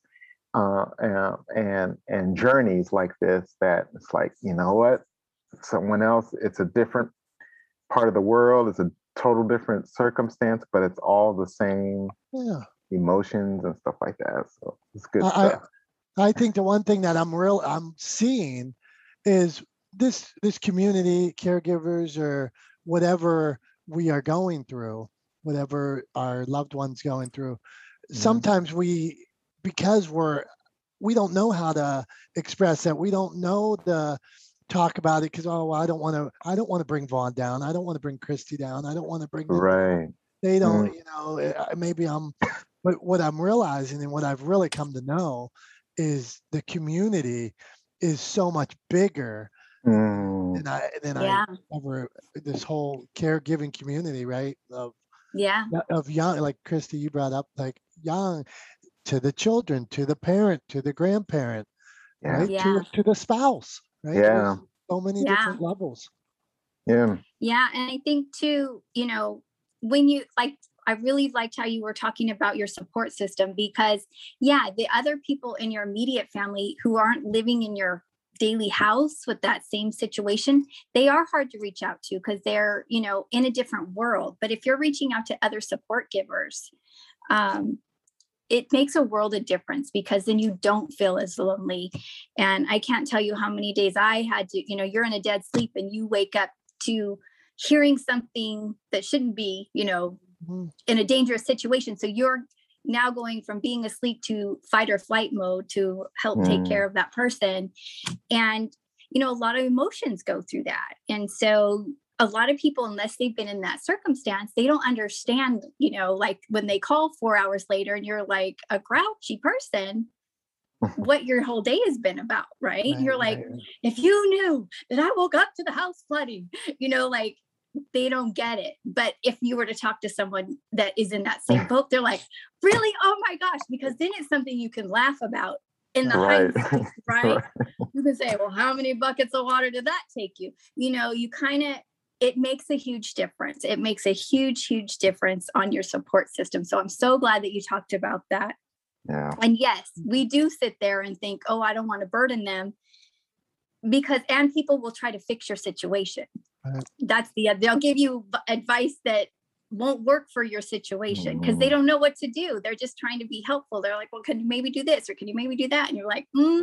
uh, and, and and journeys like this that it's like, you know what, someone else. It's a different part of the world. It's a total different circumstance, but it's all the same Yeah. emotions and stuff like that. So it's good I, I- stuff. I think the one thing that I'm real I'm seeing is this this community caregivers or whatever we are going through, whatever our loved ones going through. Mhm. Sometimes we because we're we don't know how to express that. We don't know the talk about it because oh I don't want to I don't want to bring Vaughn down. I don't want to bring Christy down. I don't want to bring them down Right. they don't you know uh, maybe i'm but what i'm realizing and what i've really come to know is the community is so much bigger Mm, than i than Yeah. i ever this whole caregiving community right of Yeah. of young like christy you brought up like young to the children to the parent to the grandparent yeah. right Yeah. to, to the spouse right Yeah. There's so many Yeah. different levels Yeah. Yeah. And I think too, you know, when you like, I really liked how you were talking about your support system because, yeah, the other people in your immediate family who aren't living in your daily house with that same situation, they are hard to reach out to because they're, you know, in a different world. But if you're reaching out to other support givers, um, it makes a world of difference because then you don't feel as lonely. And I can't tell you how many days I had to, you know, you're in a dead sleep and you wake up to hearing something that shouldn't be, you know, Mhm. in a dangerous situation. So you're now going from being asleep to fight or flight mode to help take Mm. care of that person. And, you know, a lot of emotions go through that. And so a lot of people, unless they've been in that circumstance, they don't understand, you know, like when they call four hours later and you're like a grouchy person, what your whole day has been about, right? you're like, right, right. if you knew that I woke up to the house flooding, you know, like they don't get it. But if you were to talk to someone that is in that same boat, they're like, really? Oh my gosh, because then it's something you can laugh about in the Right. hindsight, right? You can say, well, how many buckets of water did that take you? You know, you kind of, it makes a huge difference. It makes a huge, huge difference on your support system. So I'm so glad that you talked about that. Yeah. And yes, we do sit there and think, oh, I don't want to burden them because, and people will try to fix your situation. Right. That's the, they'll give you advice that won't work for your situation because they Mhm. don't know what to do. They're just trying to be helpful. They're like, well, can you maybe do this or can you maybe do that? And you're like, mm,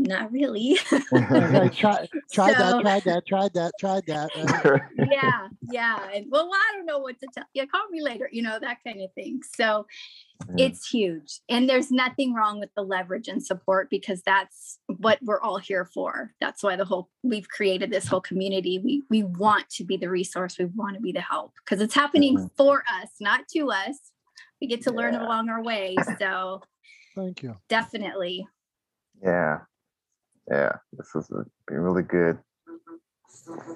not really. Okay, try, tried So- that, tried that, tried that, tried that. right? yeah, yeah. And well, I don't know what to tell you. Call me later, you know, that kind of thing. So Yeah. it's huge. And there's nothing wrong with the leverage and support because that's what we're all here for. That's why the whole we've created this whole community. We we want to be the resource. We want to be the help because it's happening Mhm. for us, not to us. We get to learn along our way. So Thank you. definitely. Yeah. Yeah. This is really good.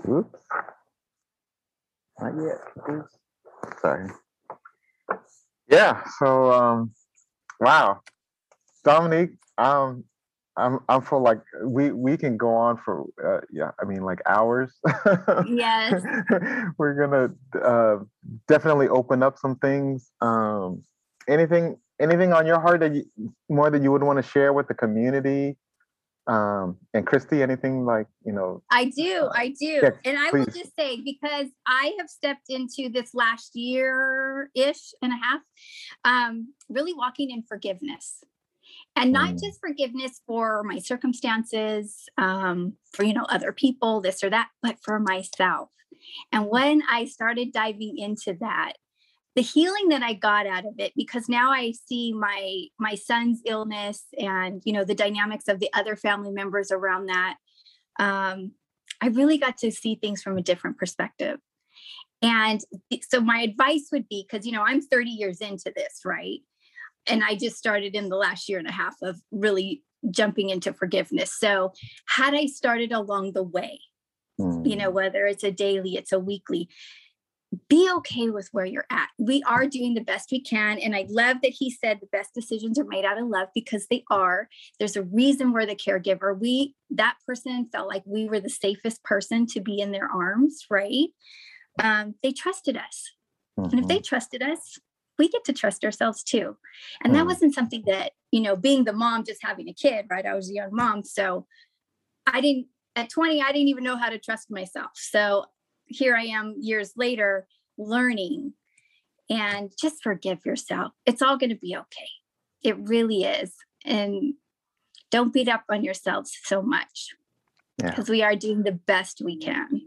Oops. Not yet. Oops. Sorry. Yeah. So um wow. Dominic, um I'm I'm for like we we can go on for uh, yeah, I mean like hours. Yes. We're gonna uh definitely open up some things. Um anything anything on your heart that you more that you would want to share with the community? Um and Christy, anything like, you know, I do, I do. and I will just say because I have stepped into this last year ish and a half, um, really walking in forgiveness. And not Mm. just forgiveness for my circumstances, um, for you know, other people, this or that, but for myself. And when I started diving into that, the healing that I got out of it, because now I see my my son's illness and you know the dynamics of the other family members around that um, I really got to see things from a different perspective. And so my advice would be because, you know, I'm 30 years into this, right? And I just started in the last year and a half of really jumping into forgiveness. So, had I started along the way, you know, whether it's a daily, it's a weekly, be okay with where you're at. We are doing the best we can. And I love that he said the best decisions are made out of love because they are. There's a reason we're the caregiver. We, that person felt like we were the safest person to be in their arms, right? Um, they trusted us. And if they trusted us, we get to trust ourselves too. And that Mm. wasn't something that, you know, being the mom, just having a kid, right? I was a young mom. So I didn't, at 20, I didn't even know how to trust myself. So here I am years later learning and just forgive yourself. It's all going to be okay. It really is. And don't beat up on yourselves so much because yeah. we are doing the best we can.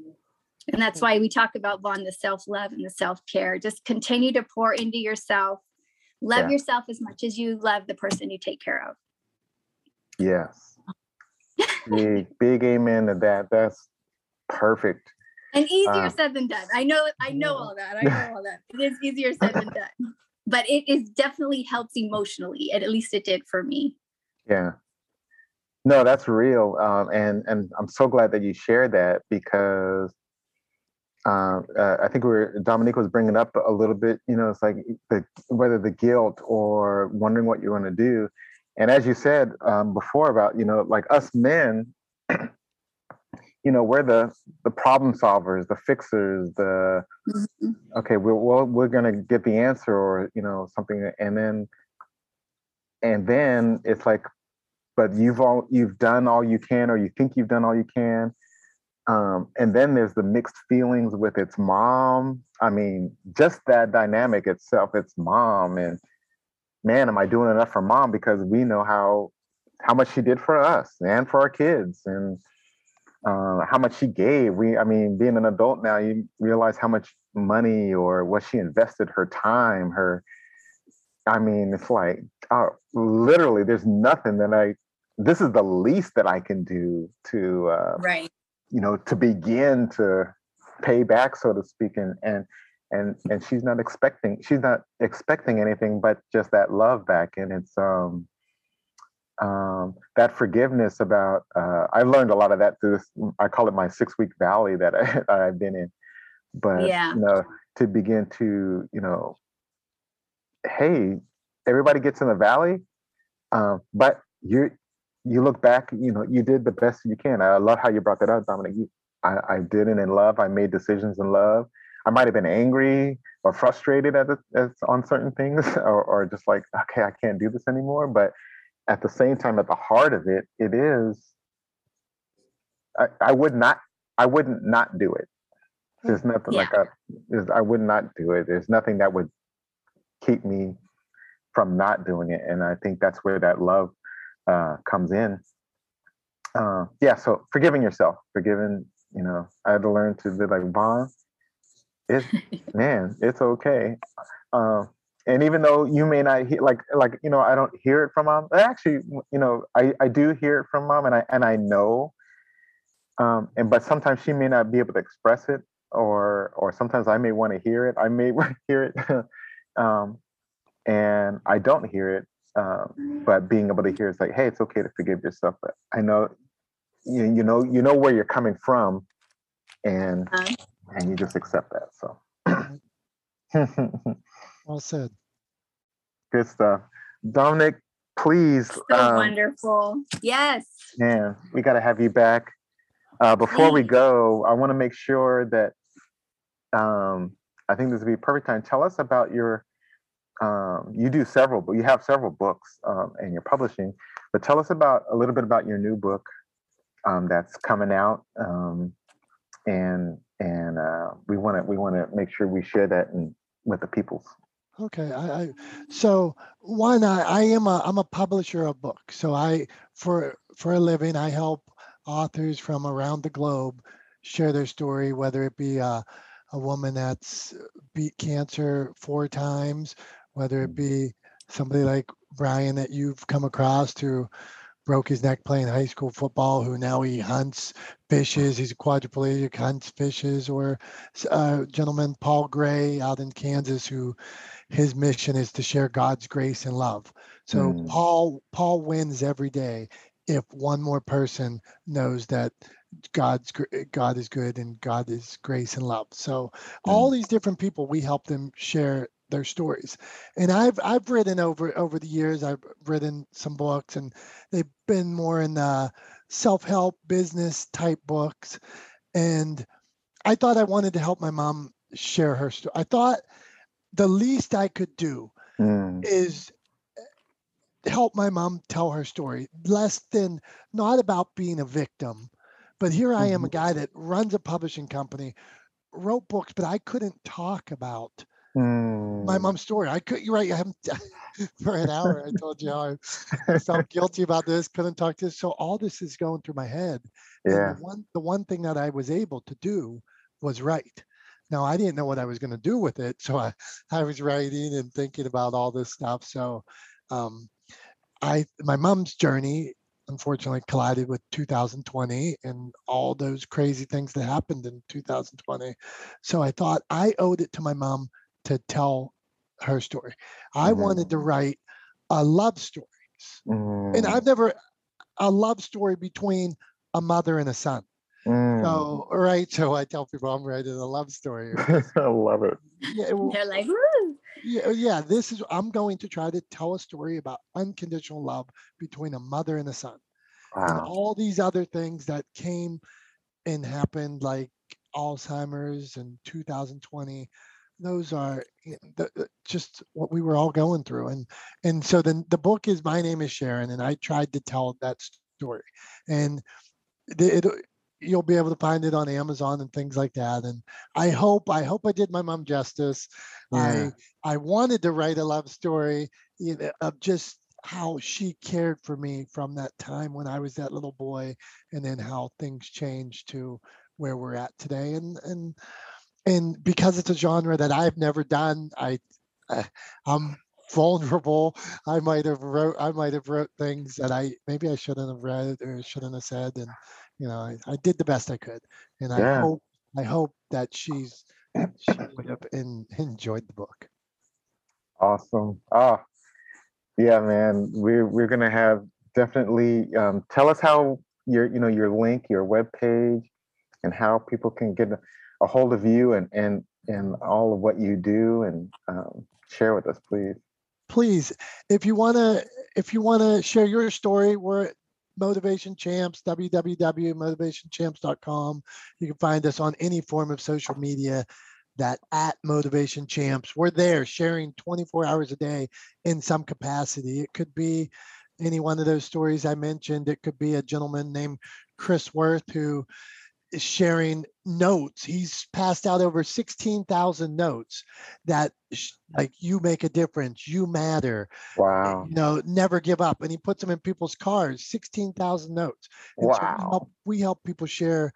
And that's why we talk about Vaughn, the self love and the self care. Just continue to pour into yourself. Love yeah. yourself as much as you love the person you take care of. Yes. big, big amen to that. That's perfect. And easier uh, said than done. I know, I know all that. I know all that. It is easier said than done. But it is definitely helps emotionally. At least it did for me. Yeah. No, that's real. Um, and and I'm so glad that you shared that because uh, uh, I think we are Dominic was bringing up a little bit. You know, it's like the, whether the guilt or wondering what you want to do. And as you said um, before about you know like us men, you know we're the the problem solvers, the fixers, the mm-hmm. okay we're well, we're gonna get the answer or you know something, and then and then it's like, but you've all you've done all you can or you think you've done all you can um, and then there's the mixed feelings with its mom. I mean, just that dynamic itself, its mom, and man, am I doing enough for mom? Because we know how how much she did for us and for our kids, and uh, how much she gave. We, I mean, being an adult now, you realize how much money or what she invested, her time, her. I mean, it's like uh, literally, there's nothing that I. This is the least that I can do to uh, right you know to begin to pay back so to speak and and and and she's not expecting she's not expecting anything but just that love back and it's um um that forgiveness about uh i learned a lot of that through this i call it my six week valley that, I, I've been in but yeah. you know to begin to you know hey everybody gets in the valley um but you you look back, you know, you did the best you can. I love how you brought that up, Dominic. You, I, I did it in love. I made decisions in love. I might have been angry or frustrated at, the, at on certain things, or, or just like, okay, I can't do this anymore. But at the same time, at the heart of it, it is. I, I would not. I wouldn't not do it. There's hmm. nothing yeah. like. I would not do it. There's nothing that would keep me from not doing it. And I think that's where that love uh, comes in. Uh, yeah, so forgiving yourself, forgiving, you know, I had to learn to be like, Vaughn, it's, man, it's okay. Uh, and even though you may not hear, like, like, you know, I don't hear it from mom, actually, you know, I, I do hear it from mom and I, and I know, um, and, but sometimes she may not be able to express it or, or sometimes I may want to hear it. I may want to hear it. um, and I don't hear it um, but being able to hear it's like, hey, it's okay to forgive yourself. But I know you, you know you know where you're coming from, and uh-huh. and you just accept that. So well said. Good stuff, Dominic. Please. So um, wonderful. Yes. Man, we got to have you back. Uh, before we go, I want to make sure that um, I think this would be a perfect time. Tell us about your um, you do several, but you have several books um, and you're publishing. But tell us about a little bit about your new book um, that's coming out, um, and and uh, we want to we want to make sure we share that in, with the peoples. Okay, I, I so one I, I am a I'm a publisher of books. So I for for a living I help authors from around the globe share their story, whether it be a, a woman that's beat cancer four times whether it be somebody like Brian that you've come across who broke his neck playing high school football, who now he hunts, fishes, he's a quadriplegic, hunts, fishes, or a uh, gentleman, Paul Gray out in Kansas, who his mission is to share God's grace and love. So mm. Paul Paul wins every day if one more person knows that God's God is good and God is grace and love. So mm. all these different people, we help them share their stories. And I've I've written over over the years. I've written some books, and they've been more in the self-help business type books. And I thought I wanted to help my mom share her story. I thought the least I could do mm. is help my mom tell her story. Less than not about being a victim, but here I am, a mm-hmm. guy that runs a publishing company wrote books, but I couldn't talk about Mm. my mom's story. I could. You're right. I haven't for an hour. I told you how I, I felt guilty about this. Couldn't talk to this. So all this is going through my head. And Yeah. the one the one thing that I was able to do was write. Now I didn't know what I was going to do with it, so I I was writing and thinking about all this stuff. So um, I my mom's journey unfortunately collided with 2020 and all those crazy things that happened in 2020. So I thought I owed it to my mom to tell her story. I wanted to write a love story. And Mm. I've never a love story between a mother and a son. So hmm. right, so I tell people I'm writing a love story. I love it. Yeah, well, They're like, Woo! yeah, oh, yeah. This is I'm going to try to tell a story about unconditional love between a mother and a son. and all these other things that came and happened like alzheimer's and 2020 those are the, the- just what we were all going through and and so then the book is my name is sharon and i tried to tell that story and the- it, you'll be able to find it on amazon and things like that and i hope i hope i did my mom justice Yeah. i i wanted to write a love story you know, of just how she cared for me from that time when I was that little boy, and then how things changed to where we're at today. And and and because it's a genre that I've never done, I, I I'm vulnerable. I might have wrote I might have wrote things that I maybe I shouldn't have read or shouldn't have said, and you know I, I did the best I could, and I Yeah. hope I hope that she's she would have en- enjoyed the book. Awesome. Oh, yeah, man. We're we're gonna have definitely um, tell us how your you know your link, your web page, and how people can get a, hold of you and and and all of what you do and um, share with us, please. please if you want to if you want to share your story we're motivation champs www.motivationchamps.com you can find us on any form of social media that at motivation champs. We're there sharing 24 hours a day in some capacity. It could be any one of those stories i mentioned. It could be a gentleman named chris worth who is sharing notes he's passed out over 16,000 notes that like you make a difference you matter Wow. you know never give up and he puts them in people's cars 16,000 notes and so we Wow. help, we help people share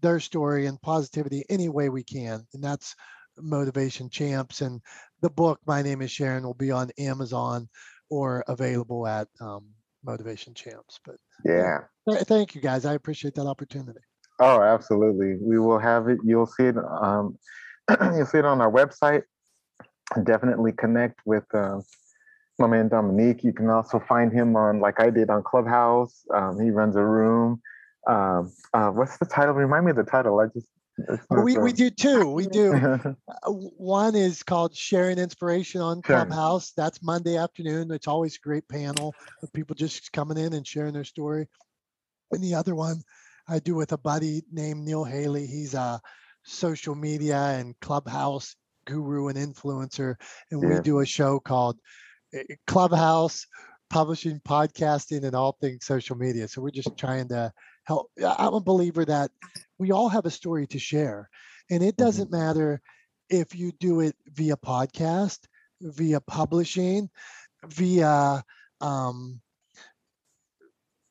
their story and positivity any way we can and that's motivation champs and the book my name is sharon will be on amazon or available at um, motivation champs but Yeah. th- thank you guys i appreciate that opportunity Oh, absolutely. We will have it. You'll see it. Um, you'll see it on our website. Definitely connect with uh, my man Dominic. You can also find him on, like I did, on Clubhouse. Um, he runs a room. Um, uh, what's the title? Remind me of the title. I just. we, we do two we do Uh, One is called Sharing Inspiration on Sharing. Clubhouse. That's Monday afternoon. It's always a great panel of people just coming in and sharing their story. And the other one I do with a buddy named Neil Haley. He's a social media and Clubhouse guru and influencer. And we do a show called uh, Clubhouse Publishing, Podcasting, and all things social media. So we're just trying to help. I'm a believer that we all have a story to share. And it Mhm. doesn't matter if you do it via podcast, via publishing, via um,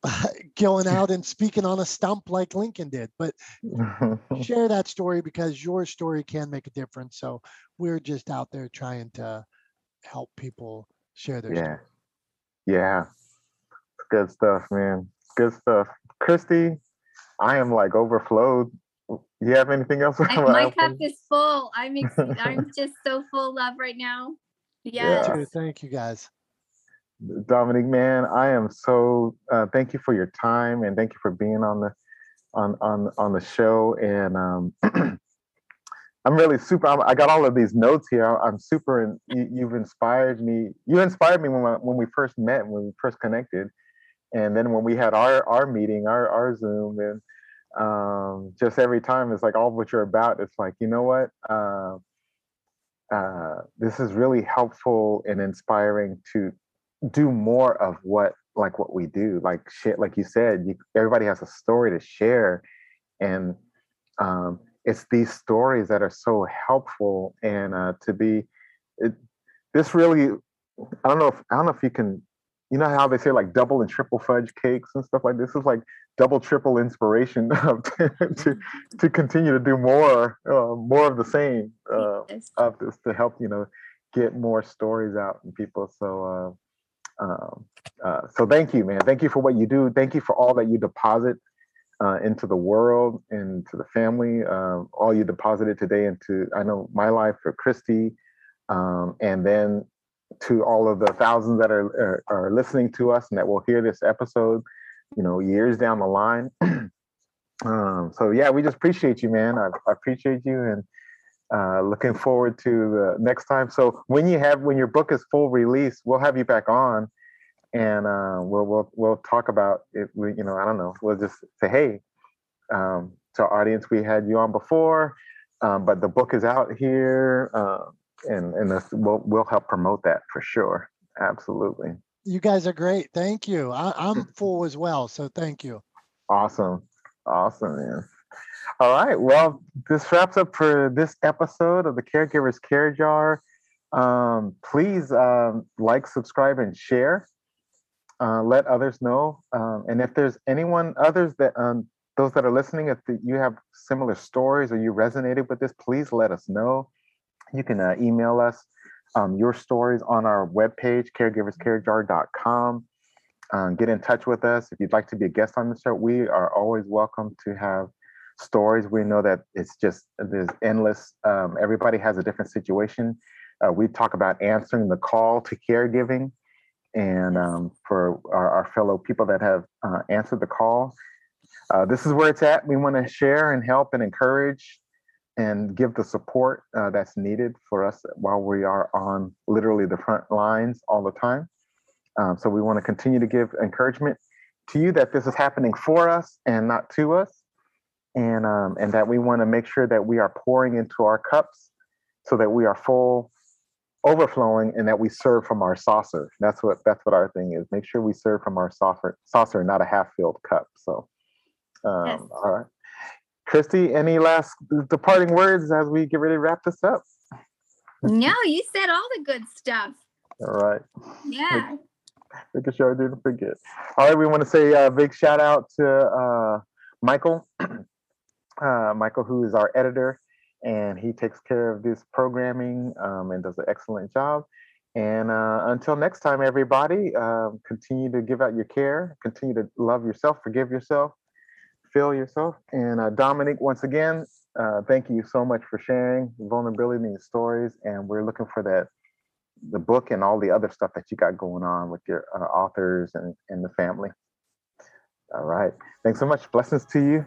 going out and speaking on a stump like Lincoln did. But share that story because your story can make a difference. So we're just out there trying to help people share their yeah. story. Yeah. Good stuff, man. Good stuff. Christy, I am like overflowed. You have anything else? I, my cup is full. I'm ex- I'm just so full of love right now. Yes. Yeah. Thank you guys. Dominic, man, I am so uh, thank you for your time and thank you for being on the on on on the show. And um, I'm really super. I'm, I got all of these notes here. I'm super. And you, you've inspired me. You inspired me when when we first met, when we first connected, and then when we had our our meeting, our our Zoom, and um, just every time it's like all what you're about. It's like you know what. Uh, uh, this is really helpful and inspiring to do more of what like what we do like shit like you said you, everybody has a story to share. And um it's these stories that are so helpful and uh, to be it, this really i don't know if i don't know if you can you know how they say like double and triple fudge cakes and stuff like this, is like double triple inspiration to, to, to continue to do more uh, more of the same uh, of this to help you know get more stories out and people. So uh, um, uh, so thank you man thank you for what you do thank you for all that you deposit uh, into the world and to the family. Um, all you deposited today into, I know my life for Christy, um, and then to all of the thousands that are, are, are listening to us and that will hear this episode, you know, years down the line. um, so yeah, we just appreciate you, man. I, I appreciate you and uh, looking forward to the next time. So when you have when your book is full release, we'll have you back on and uh, we'll we'll we'll talk about it. We, you know, I don't know. We'll just say, hey, um, to our audience, we had you on before, um, but the book is out here, uh, and and this, we'll we'll help promote that for sure. Absolutely. You guys are great. Thank you. I, I'm full as well, so thank you. Awesome, awesome, man. All right. Well, this wraps up for this episode of the Caregivers Care Jar. Um, please um, like, subscribe, and share uh, let others know. Um, and if there's anyone others that um, those that are listening, if the, you have similar stories or you resonated with this, please let us know. You can uh, email us um, your stories on our webpage, caregiverscarejar.com. Um, get in touch with us. If you'd like to be a guest on the show, we are always welcome to have stories. We know that it's just, there's endless, um, everybody has a different situation. Uh, we talk about answering the call to caregiving and um, for our, our, fellow people that have uh, answered the call. Uh, this is where it's at. We want to share and help and encourage and give the support uh, that's needed for us while we are on literally the front lines all the time. Um, so we want to continue to give encouragement to you that this is happening for us and not to us, and um, and that we want to make sure that we are pouring into our cups so that we are full overflowing and that we serve from our saucer. That's what that's what our thing is. Make sure we serve from our saucer, saucer, not a half-filled cup. So, um, yes. all right, Christy, any last departing words as we get ready to wrap this up? No, you said all the good stuff. All right. Yeah. Making sure I didn't forget. All right, we want to say a big shout out to uh, Michael, uh, Michael, who is our editor and he takes care of this programming um, and does an excellent job. And uh, until next time, everybody, uh, continue to give out your care, continue to love yourself, forgive yourself, feel yourself. And uh, Dominic, once again, uh, thank you so much for sharing vulnerability and stories. And we're looking for that, the book and all the other stuff that you got going on with your uh, authors and, and the family. All right. Thanks so much. Blessings to you.